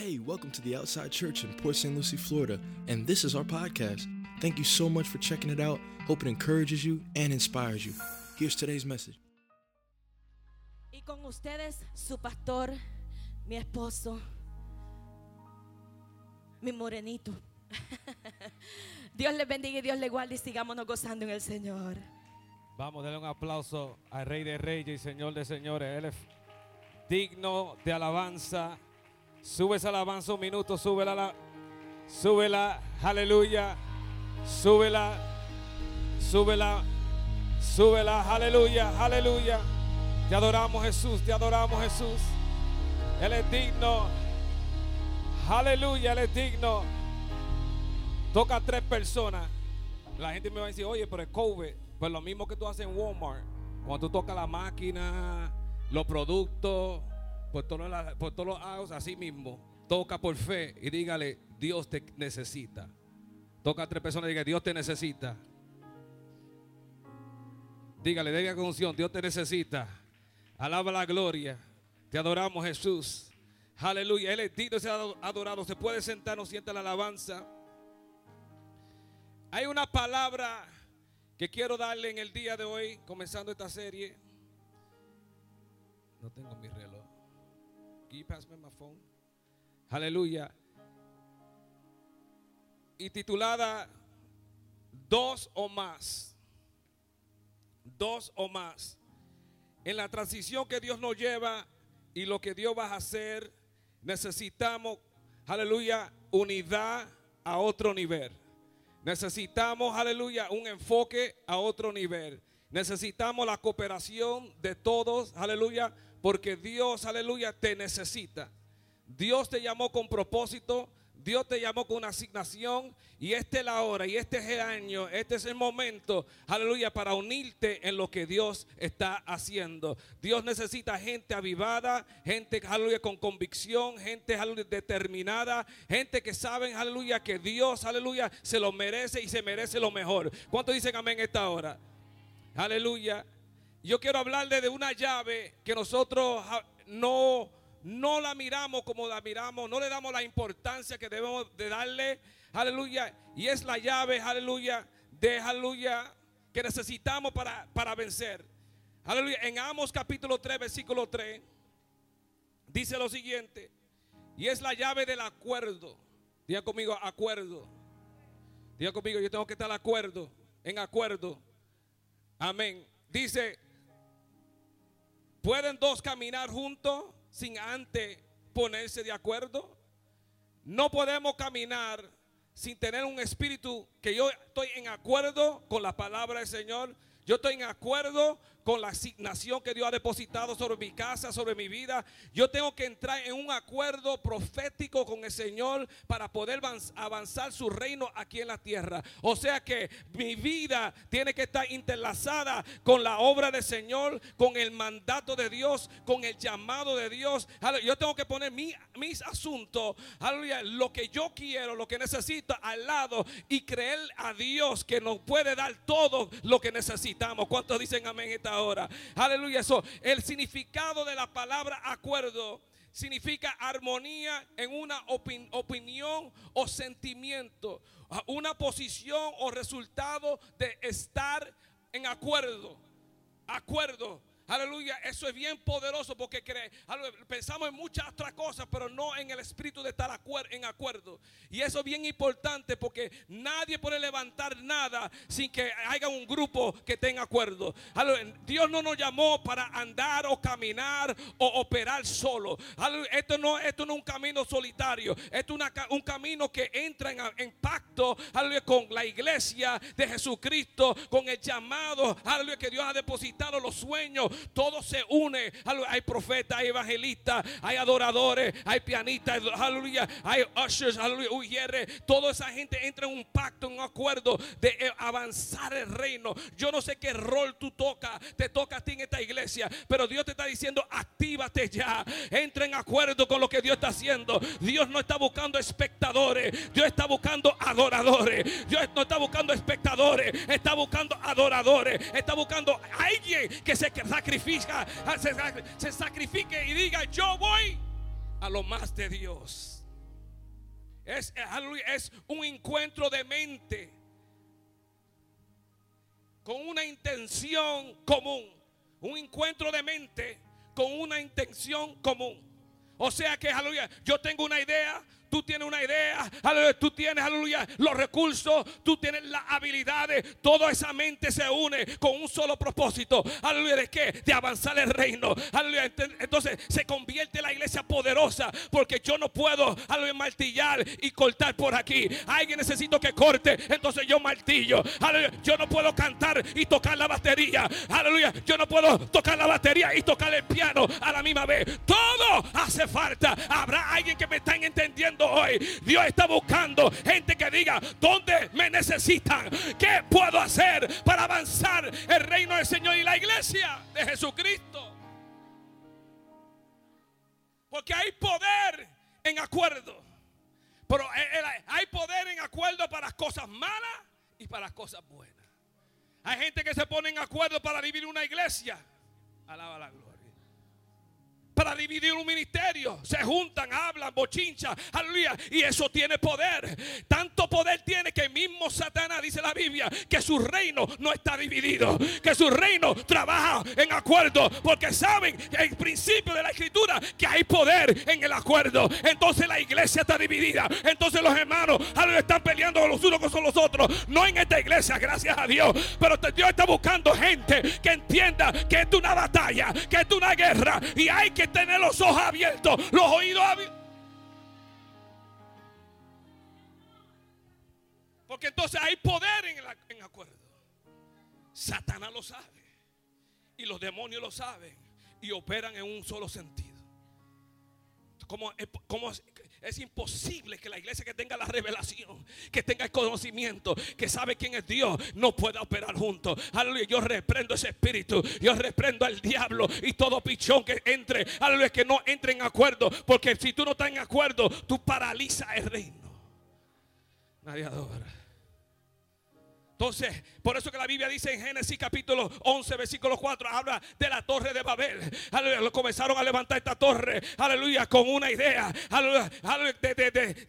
Hey, welcome to the Outside Church in Port St. Lucie, Florida, and this is our podcast. Thank you so much for checking it out. Hope it encourages you and inspires you. Here's today's message. Y con ustedes, su pastor, mi esposo, mi morenito. Dios les bendiga y Dios les guarde y sigámonos gozando en el Señor. Vamos, darle un aplauso al Rey de Reyes y Señor de Señores. Él es digno de alabanza. Sube esa alabanza un minuto, súbela, la- súbela, aleluya. Súbela, súbela, súbela, aleluya, aleluya. Te adoramos Jesús, te adoramos Jesús. Él es digno. Aleluya, Él es digno. Toca a tres personas. La gente me va a decir, oye, pero es COVID. Pues lo mismo que tú haces en Walmart. Cuando tú tocas la máquina, los productos, por todos los, por todos los así mismo. Toca por fe y dígale, Dios te necesita. Toca a tres personas y diga, Dios te necesita. Dígale, diga con unción, Dios te necesita. Alaba la gloria. Te adoramos, Jesús. Aleluya. Él es digno de ser adorado. Se puede sentar, no sienta la alabanza. Hay una palabra que quiero darle en el día de hoy, comenzando esta serie. No tengo. Can you pass me my phone? Aleluya. Y titulada Dos o más. Dos o más. En la transición que Dios nos lleva y lo que Dios va a hacer, necesitamos, aleluya, unidad a otro nivel. Necesitamos, aleluya, un enfoque a otro nivel. Necesitamos la cooperación de todos, aleluya, porque Dios, aleluya, te necesita. Dios te llamó con propósito, Dios te llamó con una asignación y esta es la hora y este es el año, este es el momento, aleluya, para unirte en lo que Dios está haciendo. Dios necesita gente avivada, gente, aleluya, con convicción, gente, aleluya, determinada, gente que saben, aleluya, que Dios, aleluya, se lo merece y se merece lo mejor. ¿Cuántos dicen amén esta hora? Aleluya. Yo quiero hablarle de una llave que nosotros ah, no, no la miramos como la miramos, no le damos la importancia que debemos de darle. Aleluya. Y es la llave, aleluya, de aleluya que necesitamos para, para vencer. Aleluya. En Amos capítulo 3, versículo 3, dice lo siguiente. Y es la llave del acuerdo. Diga conmigo, acuerdo. Diga conmigo, yo tengo que estar de acuerdo, en acuerdo. Amén. Dice, ¿pueden dos caminar juntos sin antes ponerse de acuerdo? No podemos caminar sin tener un espíritu que yo estoy en acuerdo con la palabra del Señor. Yo estoy en acuerdo con la asignación que Dios ha depositado sobre mi casa, sobre mi vida. Yo tengo que entrar en un acuerdo profético con el Señor para poder avanz- avanzar su reino aquí en la tierra. O sea que mi vida tiene que estar interlazada con la obra del Señor, con el mandato de Dios, con el llamado de Dios. Yo tengo que poner mi- mis asuntos, lo que yo quiero, lo que necesito al lado y creer a Dios que nos puede dar todo lo que necesitamos. ¿Cuántos dicen amén esta hora? Aleluya. Eso, el significado de la palabra acuerdo significa armonía en una opin- opinión o sentimiento, una posición o resultado de estar en acuerdo. Acuerdo. Aleluya, eso es bien poderoso porque aleluya, pensamos en muchas otras cosas, pero no en el espíritu de estar en acuerdo. Y eso es bien importante porque nadie puede levantar nada sin que haya un grupo que tenga acuerdo. Aleluya, Dios no nos llamó para andar o caminar o operar solo. Esto no, es un camino solitario, esto es un camino que entra en, en pacto con la iglesia de Jesucristo, con el llamado aleluya, que Dios ha depositado los sueños. Todo se une. Hay profetas, hay evangelistas, hay adoradores, hay pianistas, aleluya, hay ushers, aleluya, ujieres. Toda esa gente entra en un pacto, en un acuerdo de eh, avanzar el reino. Yo no sé qué rol tú tocas, te toca a ti en esta iglesia, pero Dios te está diciendo, actívate ya. Entra en acuerdo con lo que Dios está haciendo. Dios no está buscando espectadores, Dios está buscando adoradores. Dios no está buscando espectadores, está buscando adoradores, está buscando alguien que se se, sacrifique y diga, yo voy a lo más de Dios. Es, es un encuentro de mente con una intención común. Un encuentro de mente con una intención común. O sea que, aleluya, yo tengo una idea, tú tienes una idea, tú tienes, aleluya, los recursos, tú tienes las habilidades, toda esa mente se une con un solo propósito, aleluya, ¿de qué? De avanzar el reino, aleluya, entonces se convierte la iglesia poderosa, porque yo no puedo, aleluya, martillar y cortar por aquí, alguien necesito que corte, entonces yo martillo, aleluya, yo no puedo cantar y tocar la batería, aleluya, yo no puedo tocar la batería y tocar el piano a la misma vez, todo hace falta, habrá alguien que me están entendiendo hoy. Dios está buscando gente que diga, ¿dónde me necesitan? ¿Qué puedo hacer para avanzar el reino del Señor y la iglesia de Jesucristo? Porque hay poder en acuerdo. Pero eh, eh, hay poder en acuerdo para las cosas malas y para las cosas buenas. Hay gente que se pone en acuerdo para vivir una iglesia. Alaba la gloria para dividir un ministerio. Se juntan, hablan, bochinchan, aleluya. Y eso tiene poder. Tanto poder tiene que mismo Satanás, dice la Biblia, que su reino no está dividido. Que su reino trabaja en acuerdo. Porque saben el principio de la escritura que hay poder en el acuerdo. Entonces la iglesia está dividida. Entonces los hermanos están peleando los unos con los otros. No en esta iglesia, gracias a Dios. Pero Dios está buscando gente que entienda que es una batalla, que es una guerra. Y hay que tener los ojos abiertos, los oídos abiertos. Porque entonces hay poder en, el, acuerdo. Satanás lo sabe. Y los demonios lo saben. Y operan en un solo sentido. Como, como, es imposible que la iglesia que tenga la revelación, que tenga el conocimiento, que sabe quién es Dios, no pueda operar juntos. Aleluya, yo reprendo ese espíritu, yo reprendo al diablo y todo pichón que entre, aleluya, que no entre en acuerdo, porque si tú no estás en acuerdo, tú paralizas el reino. Nadie adora. Entonces, por eso que la Biblia dice en Génesis capítulo 11, versículo 4, habla de la torre de Babel. Aleluya, comenzaron a levantar esta torre, aleluya, con una idea, aleluya,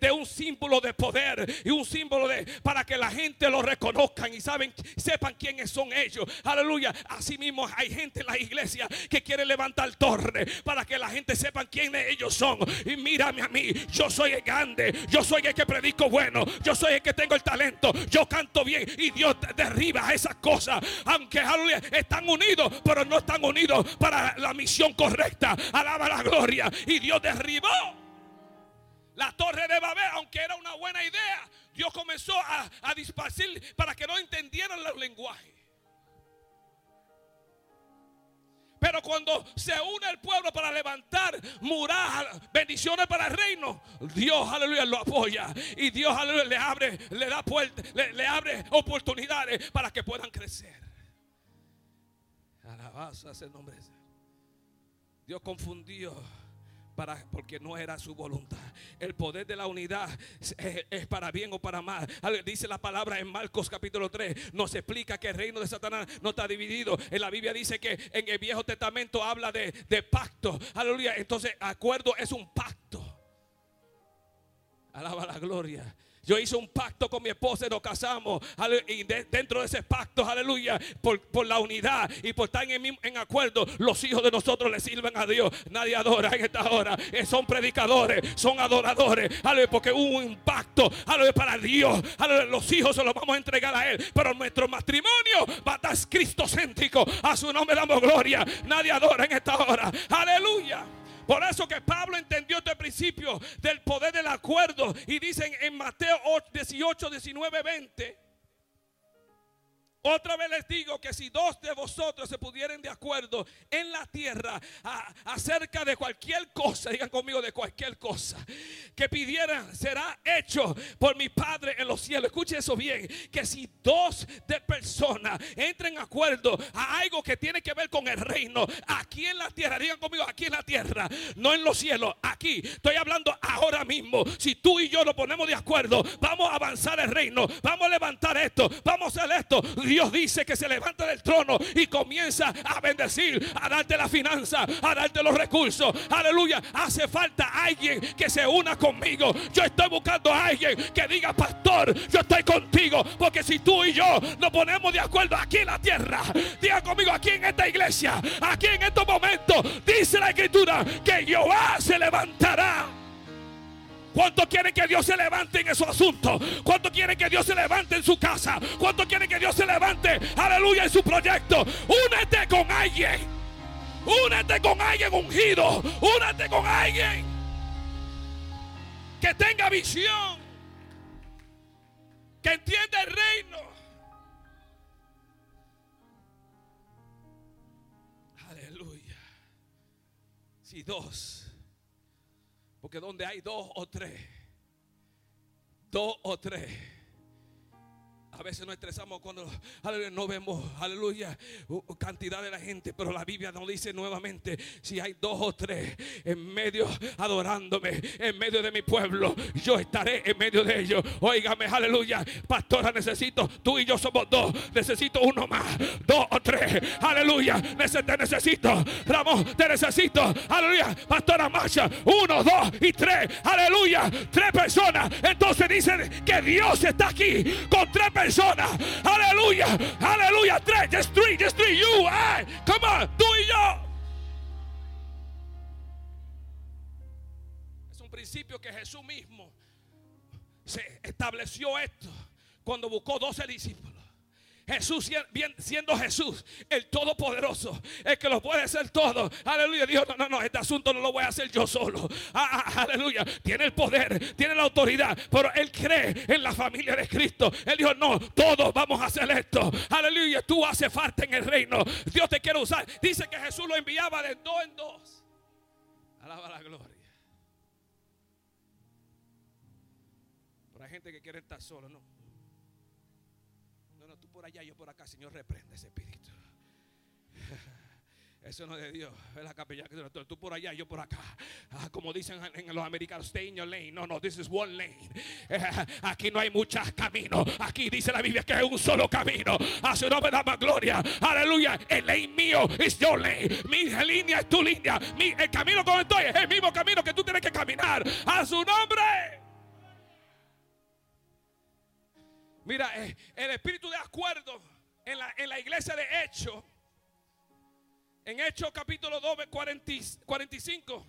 de, un símbolo de poder y un símbolo de, para que la gente lo reconozcan y saben, sepan quiénes son ellos. Aleluya, así mismo hay gente en la iglesia que quiere levantar torre para que la gente sepan quiénes ellos son. Y mírame a mí, yo soy el grande, yo soy el que predico bueno, yo soy el que tengo el talento, yo canto bien y Dios derriba esas cosas. Aunque están unidos, pero no están unidos para la misión correcta. Alaba la gloria. Y Dios derribó la torre de Babel, aunque era una buena idea. Dios comenzó a, a para que no entendieran los lenguajes. Pero cuando se une el pueblo para levantar murallas, bendiciones para el reino, Dios, aleluya, lo apoya. Y Dios, aleluya, le abre, le da puertas, le, abre oportunidades para que puedan crecer. Alabanza el nombre. Dios confundió porque no era su voluntad. El poder de la unidad es, para bien o para mal. Dice la palabra en Marcos capítulo 3. Nos explica que el reino de Satanás no está dividido. En la Biblia dice que en el Viejo Testamento habla de, de pacto. Aleluya. Entonces, acuerdo es un pacto. Alaba la gloria. Yo hice un pacto con mi esposa y nos casamos. Y dentro de ese pacto, aleluya, por, la unidad y por estar en, en, acuerdo, los hijos de nosotros le sirven a Dios. Nadie adora en esta hora. Eh, son predicadores, son adoradores. Porque hubo un pacto, aleluya, para Dios. Los hijos se los vamos a entregar a Él. Pero nuestro matrimonio va a estar cristocéntrico. A su nombre damos gloria. Nadie adora en esta hora. Aleluya. Por eso que Pablo entendió este principio del poder del acuerdo. Y dicen en Mateo 18, 19, 20. Otra vez les digo que si dos de vosotros se pudieran de acuerdo en la tierra acerca de cualquier cosa, digan conmigo de cualquier cosa, que pidieran será hecho por mi Padre en los cielos. Escuchen eso bien, que si dos de personas entren en acuerdo a algo que tiene que ver con el reino, aquí en la tierra, digan conmigo, aquí en la tierra, no en los cielos, aquí, estoy hablando ahora mismo, si tú y yo nos ponemos de acuerdo, vamos a avanzar el reino, vamos a levantar esto, vamos a hacer esto Dios dice que se levanta del trono y comienza a bendecir, a darte la finanza, a darte los recursos. Aleluya. Hace falta alguien que se una conmigo. Yo estoy buscando a alguien que diga, pastor, yo estoy contigo. Porque si tú y yo nos ponemos de acuerdo aquí en la tierra, diga conmigo aquí en esta iglesia, aquí en estos momentos, dice la escritura que Jehová se levantará. ¿Cuánto quieren que Dios se levante en esos asuntos? ¿Cuánto quieren que Dios se levante en su casa? ¿Cuánto quieren que Dios se levante, aleluya, en su proyecto? Únete con alguien. Únete con alguien ungido. Únete con alguien que tenga visión. Que entienda el reino. Aleluya. Si dos. Porque donde hay dos o tres. Dos o tres. A veces nos estresamos cuando no vemos, aleluya, cantidad de la gente, pero la Biblia nos dice nuevamente, si hay dos o tres en medio adorándome, en medio de mi pueblo, yo estaré en medio de ellos. Óigame, aleluya, pastora, necesito, tú y yo somos dos, necesito uno más, dos o tres, aleluya, te necesito, Ramón, te necesito, aleluya, pastora Masha, uno, dos y tres, aleluya, tres personas. Entonces dicen que Dios está aquí con tres personas, aleluya, aleluya, tres, just three, just three, you, I, come on, tú y yo. Es un principio que Jesús mismo se estableció esto cuando buscó 12 discípulos. Jesús siendo Jesús, el Todopoderoso, el que lo puede hacer todo. Aleluya. Dijo, no, no, no, este asunto no lo voy a hacer yo solo. Ah, ah, aleluya. Tiene el poder, tiene la autoridad, pero él cree en la familia de Cristo. Él dijo, no, todos vamos a hacer esto. Aleluya. Tú haces falta en el reino. Dios te quiere usar. Dice que Jesús lo enviaba de dos en dos. Alaba la gloria. Pero hay gente que quiere estar solo, ¿no? No, no, tú por allá, yo por acá, Señor, reprende ese espíritu. Eso no es de Dios. Es la capilla tú, por allá, yo por acá. Ah, como dicen en, los americanos, stay in your lane. No, no, this is one lane. Aquí no hay muchos caminos. Aquí dice la Biblia que es un solo camino. A su nombre da más gloria. Aleluya. El lane mío es your lane. Mi línea es tu línea. Mi, el camino como estoy es el mismo camino que tú tienes que caminar. A su nombre. Mira, eh, el espíritu de acuerdo en la, en la iglesia de Hechos, en Hechos capítulo 2, 40 y 45,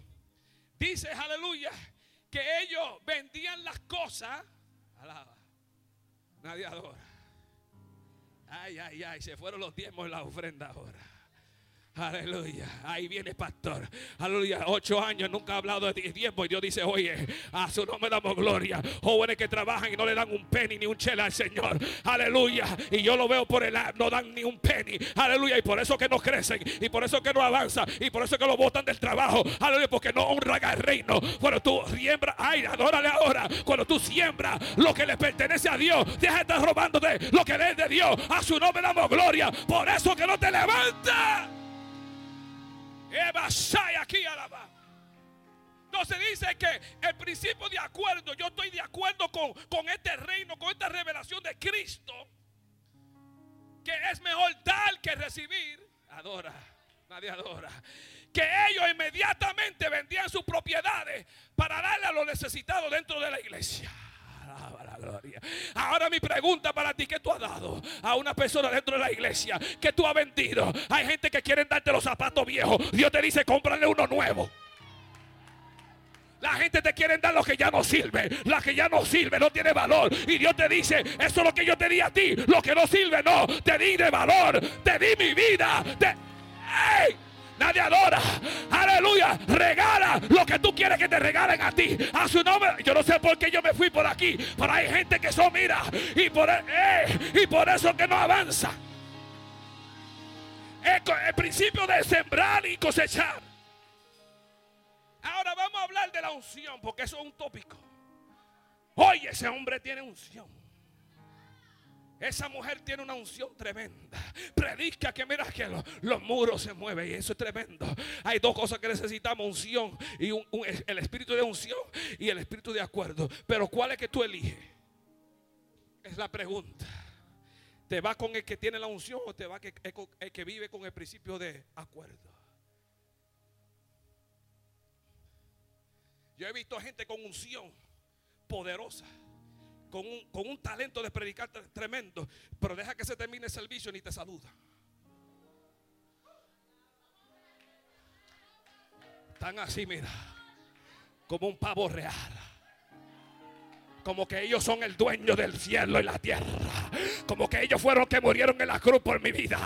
dice, aleluya, que ellos vendían las cosas. Alaba. Nadie adora. Ay, ay, ay, se fueron los diezmos y la ofrenda ahora. Aleluya. Ahí viene pastor. Aleluya. Ocho años nunca ha hablado de tiempo. Y Dios dice, oye, a su nombre damos gloria. Jóvenes que trabajan y no le dan un penny ni un chela al Señor. Aleluya. Y yo lo veo por el no dan ni un penny. Aleluya. Y por eso que no crecen. Y por eso que no avanzan. Y por eso que lo botan del trabajo. Aleluya. Porque no honran al reino. Cuando tú siembras, ay, adórale ahora. Cuando tú siembras lo que le pertenece a Dios, deja de estar robándote lo que es de Dios. A su nombre damos gloria. Por eso que no te levantas. Aquí alaba. Entonces dice que el principio de acuerdo, yo estoy de acuerdo con, con este reino, con esta revelación de Cristo, que es mejor dar que recibir. Adora, nadie adora. Que ellos inmediatamente vendían sus propiedades para darle a los necesitados dentro de la iglesia. Ahora mi pregunta para ti, ¿qué tú has dado a una persona dentro de la iglesia? ¿Qué tú has vendido? Hay gente que quieren darte los zapatos viejos. Dios te dice, cómprale uno nuevo. La gente te quiere dar lo que ya no sirve. La que ya no sirve, no tiene valor. Y Dios te dice, eso es lo que yo te di a ti. Lo que no sirve, no. Te di de valor. Te di mi vida. ¡Ey! Nadie adora. Aleluya. Regala lo que tú quieres que te regalen a ti. A su nombre. Yo no sé por qué yo me fui por aquí. Pero hay gente que son, mira. Y por, eh, y por eso que no avanza. El, el principio de sembrar y cosechar. Ahora vamos a hablar de la unción. Porque eso es un tópico. Oye, ese hombre tiene unción. Esa mujer tiene una unción tremenda. Predica que mira que lo- los muros se mueven y eso es tremendo. Hay dos cosas que necesitamos, unción y el espíritu de unción y el espíritu de acuerdo. Pero ¿cuál es que tú eliges? Es la pregunta. ¿Te va con el que tiene la unción o te va el con- el que vive con el principio de acuerdo? Yo he visto gente con unción poderosa, con un, talento de predicar tre- tremendo, pero deja que se termine el servicio ni te saluda. Están así, mira, como un pavo real. Como que ellos son el dueño del cielo y la tierra. Como que ellos fueron que murieron en la cruz por mi vida.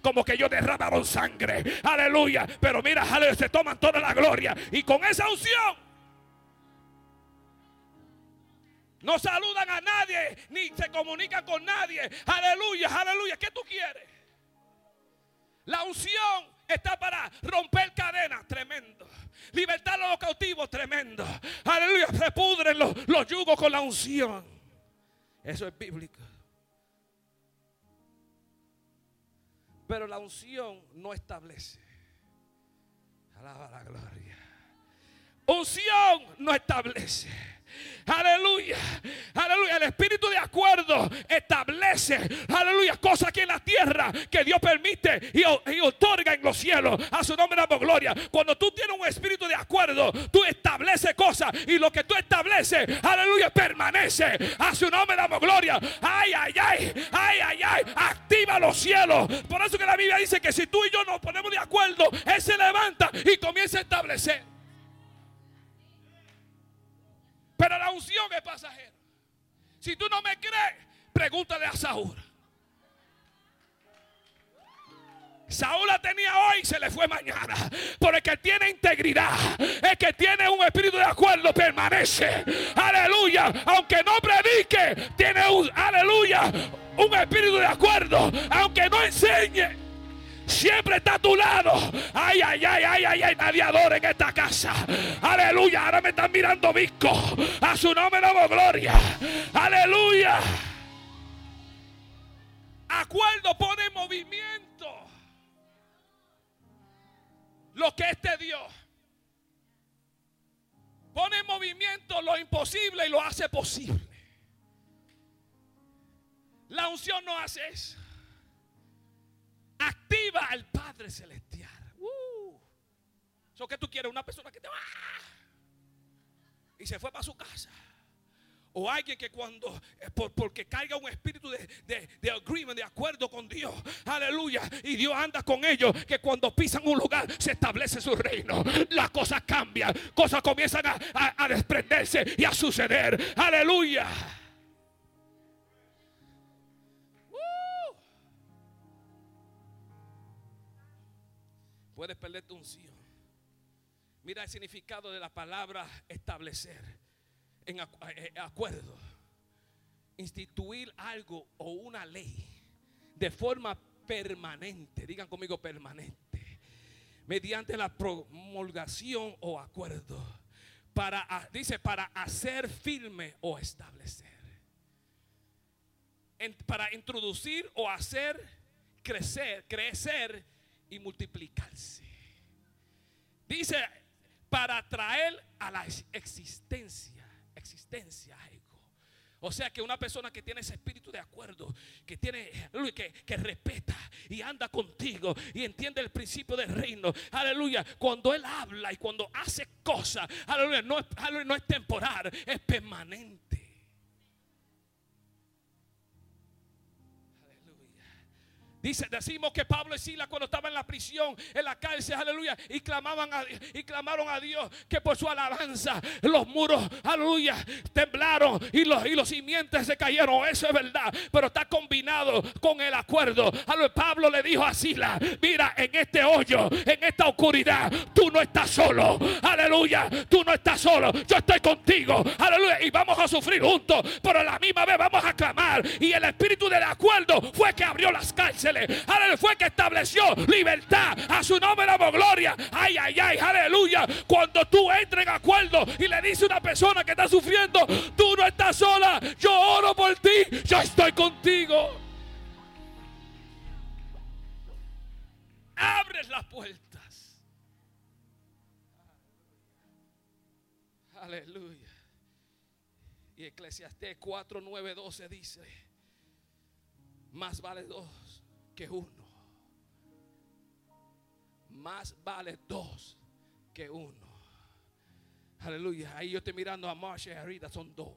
Como que ellos derramaron sangre. Aleluya. Pero mira, se toman toda la gloria. Y con esa unción. No saludan a nadie. Ni se comunican con nadie. Aleluya, aleluya. ¿Qué tú quieres? La unción está para romper cadenas, tremendo. Libertar a los cautivos, tremendo. Aleluya, se pudren los, los yugos con la unción. Eso es bíblico. Pero la unción no establece. Alaba la gloria. Unción no establece. Aleluya, aleluya. El espíritu de acuerdo establece, aleluya, cosas aquí en la tierra que Dios permite y, y otorga en los cielos. A su nombre damos gloria. Cuando tú tienes un espíritu de acuerdo, tú estableces cosas y lo que tú estableces, aleluya, permanece. A su nombre damos gloria. Ay, ay, ay, ay, ay, ay. Activa los cielos. Por eso que la Biblia dice que si tú y yo nos ponemos de acuerdo, Él se levanta y comienza a establecer. Pero la unción es pasajera. Si tú no me crees, pregúntale a Saúl. Saúl la tenía hoy y se le fue mañana. Pero el que tiene integridad, el que tiene un espíritu de acuerdo, permanece. Aleluya. Aunque no predique, tiene un, aleluya, un espíritu de acuerdo. Aunque no enseñe. Siempre está a tu lado. Ay, ay, ay, ay, ay, ay. Nadie en esta casa. Aleluya. Ahora me están mirando visco. A su nombre damos gloria. Aleluya. Acuerdo pone en movimiento lo que este Dios pone en movimiento lo imposible y lo hace posible. La unción no hace eso activa al Padre Celestial. Uh. So, ¿Qué tú quieres? Una persona que te va y se fue para su casa. O alguien que cuando, eh, por- porque caiga un espíritu de, de, de agreement, de acuerdo con Dios, aleluya, y Dios anda con ellos, que cuando pisan un lugar se establece su reino. Las cosas cambian, cosas comienzan a, a- a desprenderse y a suceder. Aleluya. Puedes perder tu unción. Mira el significado de la palabra establecer en eh, eh, acuerdo. Instituir algo o una ley de forma permanente. Digan conmigo permanente. Mediante la promulgación o acuerdo. Para, dice, para hacer firme o establecer. Para introducir o hacer crecer, crecer y multiplicarse. Dice, para traer a la ex- existencia, existencia algo. O sea que una persona que tiene ese espíritu de acuerdo, que tiene, que, que respeta y anda contigo y entiende el principio del reino, aleluya, cuando él habla y cuando hace cosas, aleluya, no aleluya, no es temporal, es permanente. Dice, decimos que Pablo y Sila cuando estaban en la prisión, en la cárcel, aleluya, y clamaban y clamaron a Dios que por su alabanza los muros, aleluya, temblaron y los, y los simientes se cayeron. Eso es verdad, pero está combinado con el acuerdo. Pablo le dijo a Sila, mira, en este hoyo, en esta oscuridad, tú no estás solo. Aleluya, tú no estás solo. Yo estoy contigo. Aleluya, y vamos a sufrir juntos, pero a la misma vez vamos a clamar. Y el espíritu del acuerdo fue que abrió las cárceles. Aleluya, fue que estableció libertad. A su nombre damos gloria. Ay, ay, ay, aleluya. Cuando tú entres en acuerdo y le dices a una persona que está sufriendo, tú no estás sola. Yo oro por ti. Yo estoy contigo. Abres las puertas. Aleluya. Y Eclesiastés 4, 9, 12 dice. Más vale dos uno. Más vale dos que uno. Aleluya. Ahí yo estoy mirando a Marsha y a Rita. Son dos.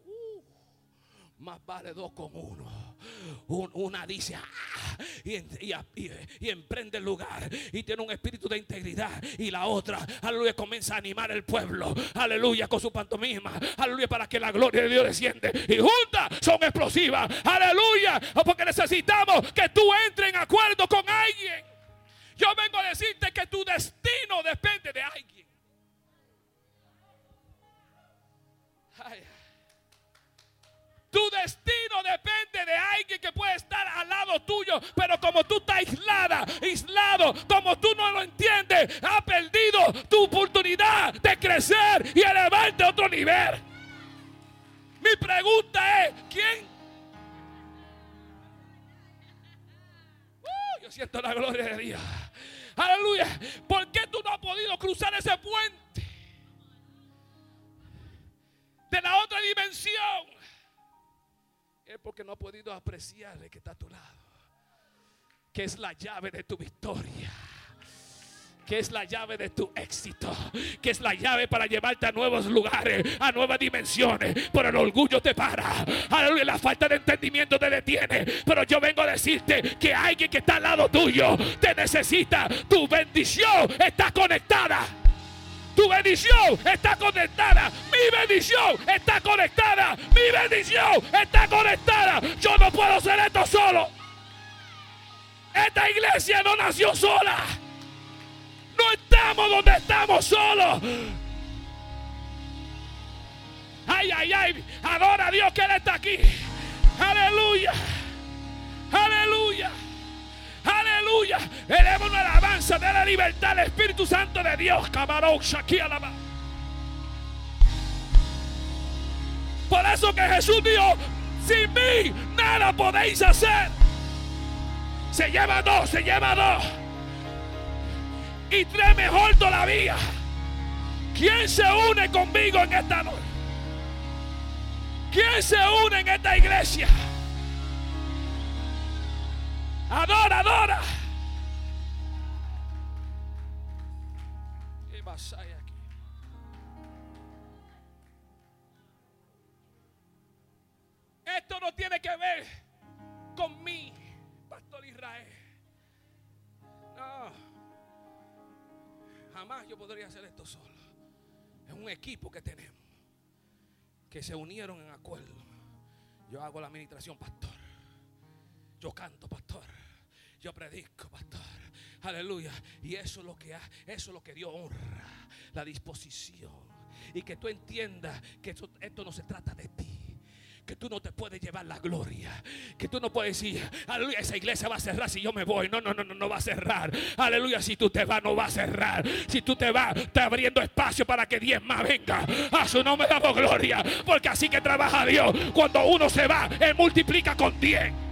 Más vale dos con uno. Un- una dice "Ah", y emprende el lugar y tiene un espíritu de integridad. Y la otra, aleluya, comienza a animar el pueblo. Aleluya, con su pantomima. Aleluya, para que la gloria de Dios desciende. Y juntas son explosivas. Aleluya, porque necesitamos que tú entres en acuerdo con alguien. Yo vengo a decirte que tu destino depende Destino depende de alguien que puede estar al lado tuyo, pero como tú estás aislada, aislado, como tú no lo entiendes, has perdido tu oportunidad de crecer y elevarte a otro nivel. Mi pregunta es, ¿quién? Uh, yo siento la gloria de Dios. Aleluya. ¿Por qué tú no has podido cruzar ese puente? De la otra dimensión. Porque no has podido apreciar el que está a tu lado. Que es la llave de tu victoria. Que es la llave de tu éxito. Que es la llave para llevarte a nuevos lugares, a nuevas dimensiones. Pero el orgullo te para. La falta de entendimiento te detiene. Pero yo vengo a decirte que alguien que está al lado tuyo te necesita. Tu bendición está conectada. Tu bendición está conectada. Mi bendición está conectada. Mi bendición está conectada. Yo no puedo hacer esto solo. Esta iglesia no nació sola. No estamos donde estamos solos. Ay, ay, ay. Adora a Dios que Él está aquí. Aleluya. Aleluya. Aleluya. Eleva una alabanza de la libertad al Espíritu Santo de Dios. Camarón, alaba. Por eso que Jesús dijo, sin mí nada podéis hacer. Se lleva dos, se lleva dos. Y tres mejor todavía. ¿Quién se une conmigo en esta noche? ¿Quién se une en esta iglesia? Adora, adora. ¿Qué hay aquí? Esto no tiene que ver con mí, Pastor Israel. No. Jamás yo podría hacer esto solo. Es un equipo que tenemos. Que se unieron en acuerdo. Yo hago la administración, pastor. Yo canto, pastor. Yo predico, pastor. Aleluya. Y eso es lo que eso es lo que Dios honra, la disposición. Y que tú entiendas que esto, esto no se trata de ti. Que tú no te puedes llevar la gloria. Que tú no puedes decir, aleluya, esa iglesia va a cerrar si yo me voy. No, no, no, no, no va a cerrar. Aleluya, si tú te vas, no va a cerrar. Si tú te vas, está abriendo espacio para que diez más venga. A su nombre damos gloria. Porque así que trabaja Dios. Cuando uno se va, Él multiplica con diez.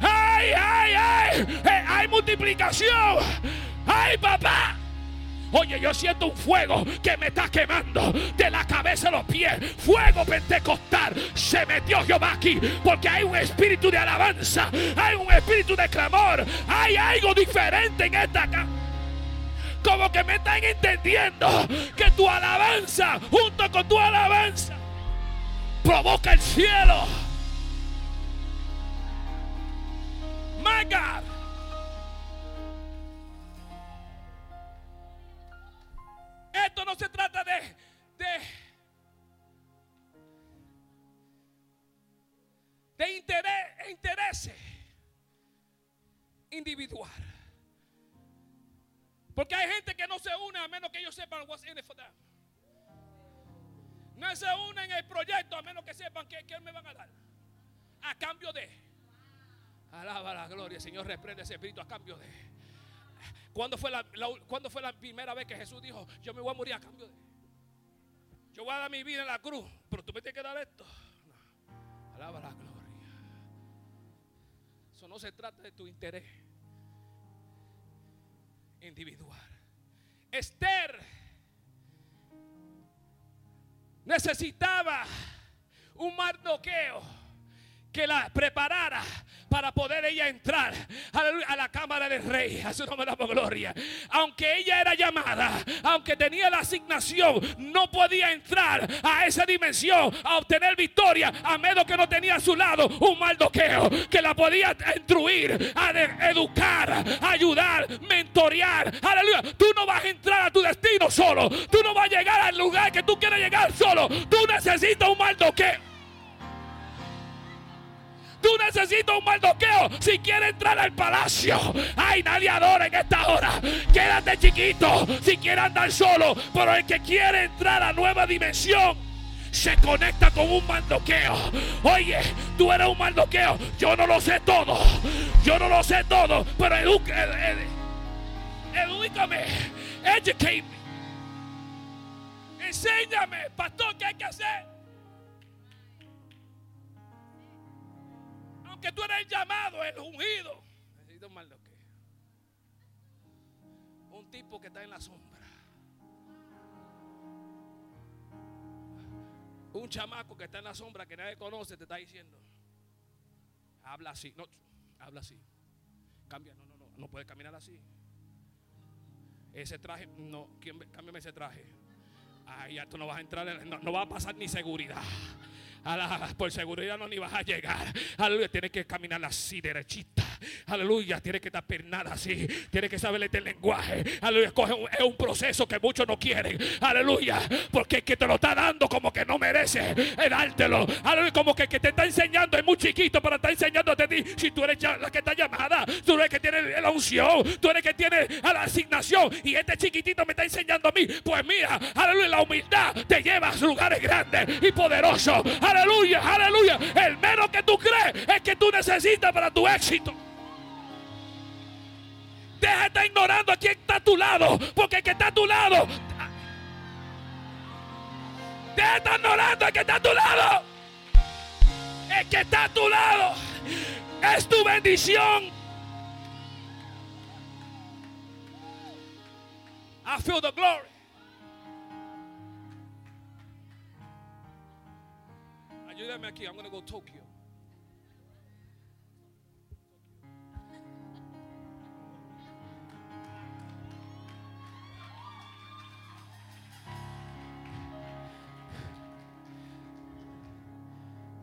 ¡Ay! ¡Ay, ay! Eh, ¡Hay multiplicación! ¡Ay, papá! Oye, yo siento un fuego que me está quemando de la cabeza a los pies. Fuego pentecostal. Se metió Jehová aquí porque hay un espíritu de alabanza. Hay un espíritu de clamor. Hay algo diferente en esta casa. Como que me están entendiendo que tu alabanza, junto con tu alabanza, provoca el cielo. My God. Esto no se trata de, de, de interés, intereses individual. Porque hay gente que no se une a menos que ellos sepan what's in it for them. No se unen en el proyecto a menos que sepan qué, qué me van a dar. A cambio de. Alaba la gloria, Señor, reprende ese espíritu a cambio de. ¿Cuándo fue la, cuándo fue la primera vez que Jesús dijo, yo me voy a morir a cambio de? Yo voy a dar mi vida en la cruz, pero tú me tienes que dar esto. Alaba la gloria. Eso no se trata de tu interés individual. Esther necesitaba un mardoqueo que la preparara para poder ella entrar a la cámara del rey. A su nombre damos gloria. Aunque ella era llamada, aunque tenía la asignación, no podía entrar a esa dimensión a obtener victoria a menos que no tenía a su lado un maldoqueo que la podía instruir, a educar, ayudar, mentorear. Aleluya. Tú no vas a entrar a tu destino solo. Tú no vas a llegar al lugar que tú quieres llegar solo. Tú necesitas un maldoqueo. Tú necesitas un maldoqueo si quieres entrar al palacio. Ay, nadie adora en esta hora. Quédate chiquito si quieres andar solo. Pero el que quiere entrar a nueva dimensión se conecta con un maldoqueo. Oye, tú eres un maldoqueo. Yo no lo sé todo. Yo no lo sé todo. Pero edu- ed- ed- edúcame. Educate me. Enséñame, pastor, qué hay que hacer. Aunque tú eres el llamado, el ungido. Necesito un maldoqueo. Un tipo que está en la sombra. Un chamaco que está en la sombra que nadie conoce te está diciendo. Habla así. No, habla así. Cambia. No, no, no. No puedes caminar así. Ese traje, no. ¿quién, cámbiame ese traje. Ay, ya tú no vas a entrar, en- no, no va a pasar ni seguridad. Por seguridad no ni vas a llegar. Aleluya, tienes que caminar así derechita. Aleluya, tienes que estar pernada así. Tienes que saber el lenguaje. Aleluya, es un proceso que muchos no quieren. Aleluya, porque el que te lo está dando como que no merece eh, dártelo. Aleluya, como que el que te está enseñando es muy chiquito para estar enseñándote a ti. Si tú eres la que está llamada, tú eres el que tiene la unción, tú eres el que tiene la asignación. Y este chiquitito me está enseñando a mí. Pues mira, aleluya, la humildad te lleva a lugares grandes y poderosos. Aleluya, aleluya. El menos que tú crees es que tú necesitas para tu éxito. Deja de estar ignorando a quien está a tu lado. Porque el que está a tu lado. Deja de estar ignorando al que está a tu lado. El que está a tu lado es tu bendición. I feel the glory. Ayúdame aquí. I'm going to go Tokyo.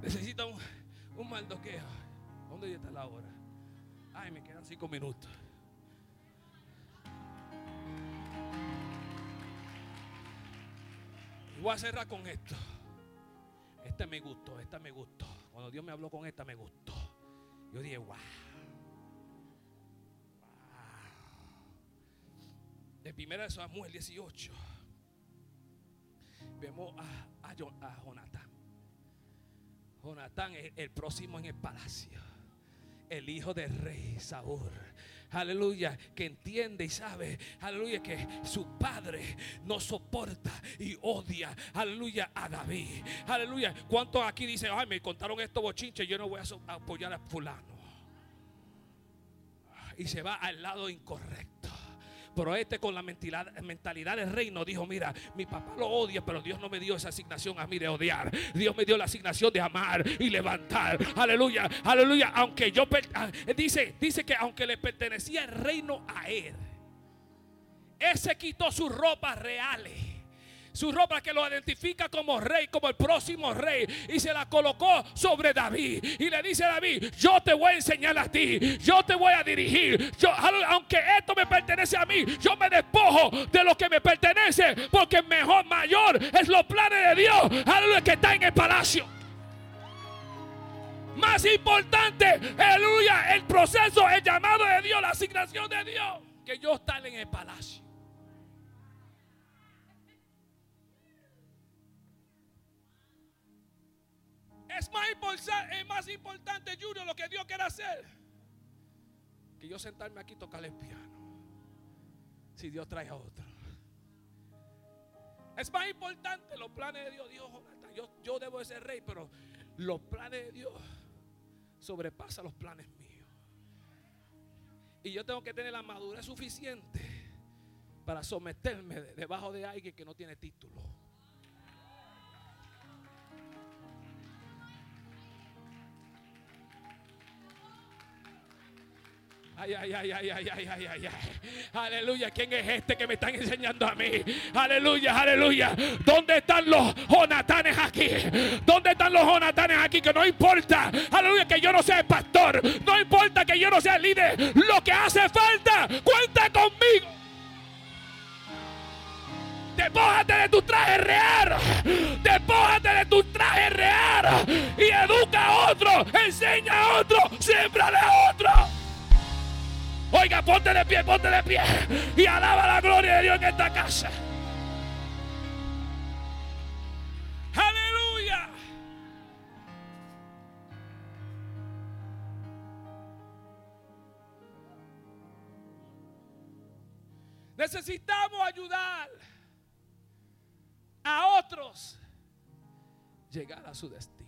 Necesita un, un maldoqueo. ¿Dónde está la hora? Ay, me quedan cinco minutos. Y voy a cerrar con esto. Esta me gustó, esta me gustó. Cuando Dios me habló con esta me gustó. Yo dije, wow. De primera de Samuel 18. Vemos a, a, a Jonatán. Jonatán es el próximo en el palacio. El hijo del rey Saúl. Aleluya, que entiende y sabe, aleluya, que su padre no soporta y odia, aleluya, a David. Aleluya, ¿cuántos aquí dicen, ay, me contaron estos bochinches, yo no voy a apoyar a fulano? Y se va al lado incorrecto. Pero este con la mentalidad, mentalidad del reino dijo, mira, mi papá lo odia, pero Dios no me dio esa asignación a mí de odiar. Dios me dio la asignación de amar y levantar. Aleluya, aleluya. Aunque yo, ah, dice, dice que aunque le pertenecía el reino a él, él se quitó sus ropas reales. Su ropa que lo identifica como rey, como el próximo rey. Y se la colocó sobre David. Y le dice a David, yo te voy a enseñar a ti. Yo te voy a dirigir. Aunque esto me pertenece a mí, yo me despojo de lo que me pertenece. Porque mejor, mayor es los planes de Dios. Aleluya, que está en el palacio. Más importante, aleluya, el proceso, el llamado de Dios, la asignación de Dios. Que yo estar en el palacio. Es más, importante, Junior, lo que Dios quiere hacer. Que yo sentarme aquí y tocar el piano. Si Dios trae a otro. Es más importante los planes de Dios. Dios, yo, yo debo de ser rey, pero los planes de Dios sobrepasan los planes míos. Y yo tengo que tener la madurez suficiente para someterme de- debajo de alguien que no tiene título. Ay, ay, ay, ay, ay, ay, ay, ay, ay. Aleluya. ¿Quién es este que me están enseñando a mí? Aleluya, aleluya. ¿Dónde están los Jonatanes aquí? ¿Dónde están los Jonatanes aquí? Que no importa. Aleluya, que yo no sea el pastor. No importa que yo no sea el líder. Lo que hace falta, cuenta conmigo. Despójate de tu traje real. Despójate de tu traje real. Y educa a otro. Enseña a otro. Siembrale a otro. Oiga, ponte de pie, ponte de pie. Y alaba la gloria de Dios en esta casa. Aleluya. Necesitamos ayudar a otros llegar a su destino.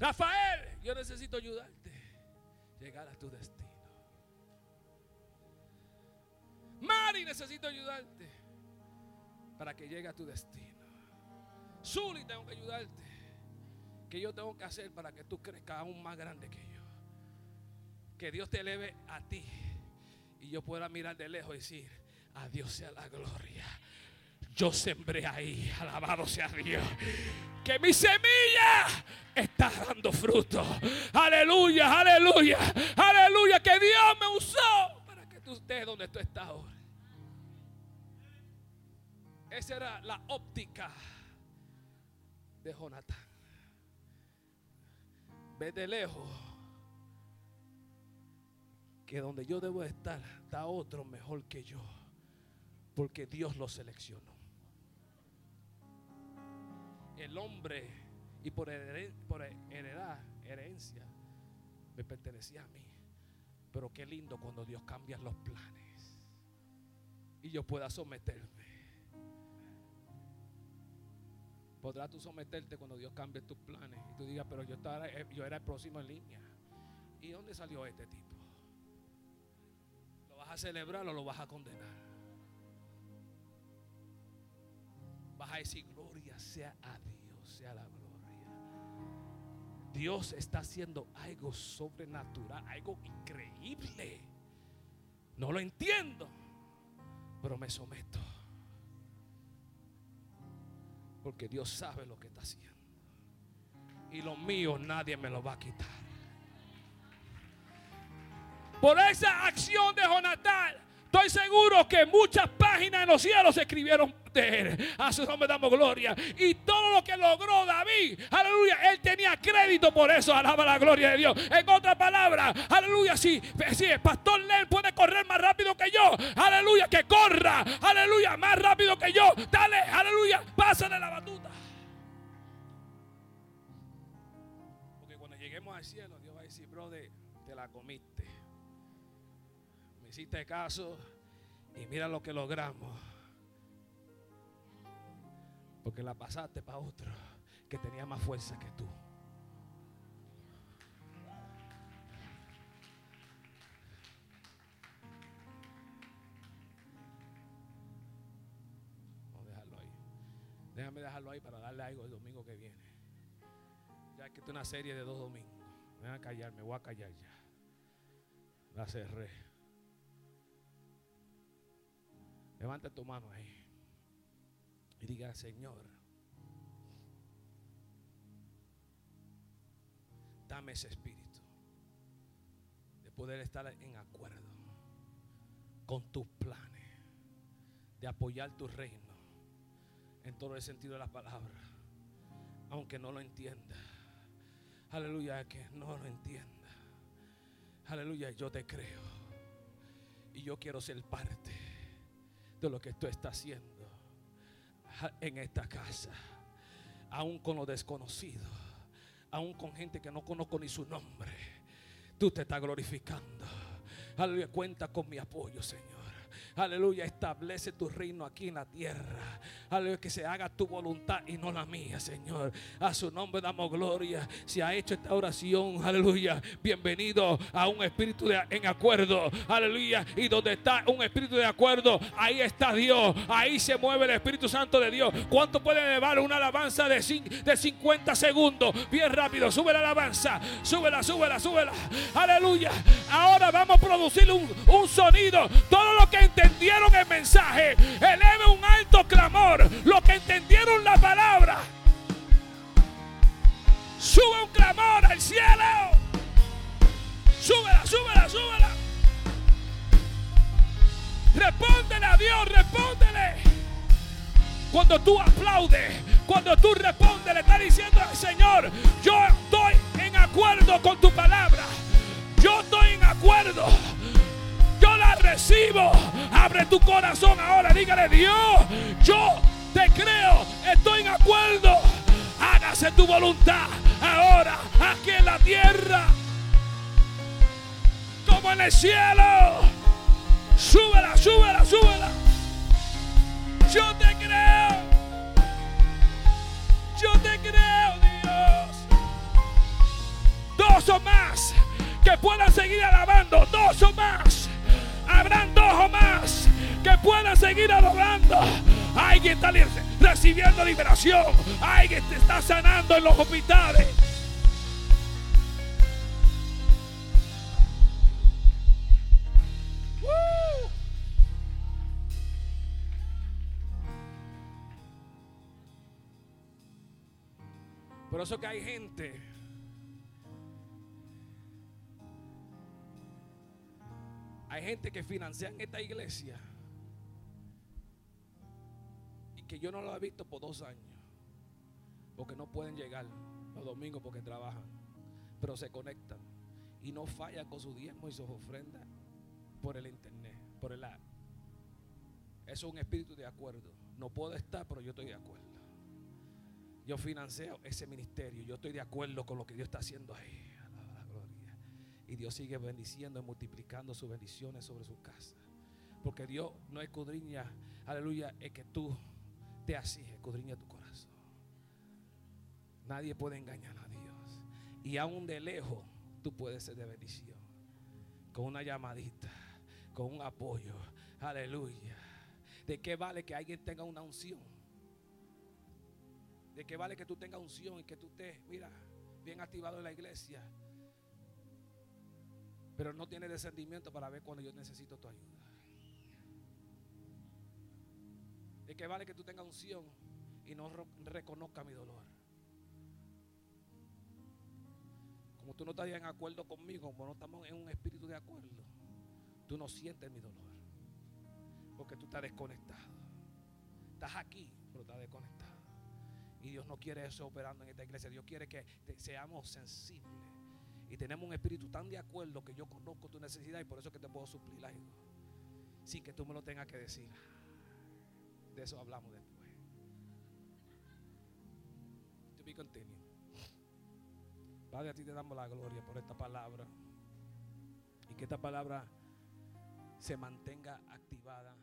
Rafael, yo necesito ayudarte llegar a tu destino. Mari, necesito ayudarte para que llegue a tu destino. Zuli, tengo que ayudarte. Que yo tengo que hacer para que tú crezcas aún más grande que yo. Que Dios te eleve a ti y yo pueda mirar de lejos y decir, a Dios sea la gloria. Yo sembré ahí, alabado sea Dios. Que mi semilla está dando fruto. Aleluya, aleluya, aleluya. Que Dios me usó para que tú estés donde tú estás ahora. Esa era la óptica de Jonatán. Ve de lejos que donde yo debo estar está otro mejor que yo, porque Dios lo seleccionó. El hombre, y por, hered- por heredad, herencia, me pertenecía a mí. Pero qué lindo cuando Dios cambia los planes y yo pueda someterme. Podrás tú someterte cuando Dios cambie tus planes y tú digas, pero yo, estaba, yo era el próximo en línea. ¿Y dónde salió este tipo? ¿Lo vas a celebrar o lo vas a condenar? Vas a decir, gloria sea a Dios, sea la gloria. Dios está haciendo algo sobrenatural, algo increíble. No lo entiendo, pero me someto. Porque Dios sabe lo que está haciendo. Y lo mío nadie me lo va a quitar. Por esa acción de Jonatán, estoy seguro que muchas páginas en los cielos escribieron A su nombre damos gloria. Y todo lo que logró David, aleluya, él tenía crédito por eso. Alaba la gloria de Dios. En otras palabras, aleluya, si, si el pastor Len puede correr más rápido que yo, aleluya, que corra, aleluya, más rápido que yo. Dale, aleluya, pásale la batuta. Porque cuando lleguemos al cielo, Dios va a decir, brother, te la comiste. Me hiciste caso y mira lo que logramos. Porque la pasaste para otro que tenía más fuerza que tú. Vamos a dejarlo ahí. Déjame dejarlo ahí para darle algo el domingo que viene. Ya que es una serie de dos domingos. Me voy a callar, me voy a callar ya. La cerré. Levanta tu mano ahí. Y diga, Señor, dame ese espíritu de poder estar en acuerdo con tus planes, de apoyar tu reino en todo el sentido de la palabra, aunque no lo entienda. Aleluya, que no lo entienda. Aleluya, yo te creo. Y yo quiero ser parte de lo que tú estás haciendo en esta casa, aún con los desconocidos, aún con gente que no conozco ni su nombre. Tú te estás glorificando. Aleluya, cuenta con mi apoyo, Señor. Aleluya, establece tu reino aquí en la tierra. Aleluya, que se haga tu voluntad y no la mía, Señor. A su nombre damos gloria. Si ha hecho esta oración, aleluya, bienvenido a un espíritu de, en acuerdo. Aleluya, y donde está un espíritu de acuerdo, ahí está Dios. Ahí se mueve el Espíritu Santo de Dios. ¿Cuánto puede elevar una alabanza de, de 50 segundos? Bien rápido, sube la alabanza. Súbela, súbela, súbela. Aleluya. Ahora vamos a producir un, un sonido. Todo lo que entendieron el mensaje, eleve un alto clamor. Lo que entendieron la palabra, sube un clamor al cielo. Súbela, súbela, súbela. Respóndele a Dios, respóndele. Cuando tú aplaudes, cuando tú respondes, le estás diciendo al Señor, yo estoy en acuerdo con tu palabra. Yo estoy en acuerdo. Recibo. Abre tu corazón ahora. Dígale, Dios, yo te creo. Estoy en acuerdo. Hágase tu voluntad ahora aquí en la tierra. Como en el cielo. Súbela, súbela, súbela. Yo te creo. Yo te creo, Dios. Dos o más que puedan seguir alabando. Dos o más. Habrán dos o más que puedan seguir adorando. Alguien está recibiendo liberación. Alguien te está sanando en los hospitales. Por eso que hay gente Hay gente que financian esta iglesia y que yo no lo he visto por dos años. Porque no pueden llegar los domingos porque trabajan. Pero se conectan y no fallan con su diezmo y sus ofrendas por el internet, por el app. Eso es un espíritu de acuerdo. No puedo estar, pero yo estoy de acuerdo. Yo financio ese ministerio. Yo estoy de acuerdo con lo que Dios está haciendo ahí. Y Dios sigue bendiciendo y multiplicando sus bendiciones sobre su casa. Porque Dios no escudriña, aleluya, es que tú te así, escudriña tu corazón. Nadie puede engañar a Dios. Y aún de lejos tú puedes ser de bendición. Con una llamadita, con un apoyo. Aleluya. ¿De qué vale que alguien tenga una unción? ¿De qué vale que tú tengas unción y que tú estés, mira, bien activado en la iglesia? Pero no tiene descendimiento para ver cuando yo necesito tu ayuda. ¿De qué vale que tú tengas unción y no reconozca mi dolor? Como tú no estás en acuerdo conmigo, como no estamos en un espíritu de acuerdo, tú no sientes mi dolor. Porque tú estás desconectado. Estás aquí, pero estás desconectado. Y Dios no quiere eso operando en esta iglesia. Dios quiere que seamos sensibles y tenemos un espíritu tan de acuerdo que yo conozco tu necesidad y por eso que te puedo suplir algo. Sin que tú me lo tengas que decir. De eso hablamos después. To be continued. Padre, a ti te damos la gloria por esta palabra. Y que esta palabra se mantenga activada.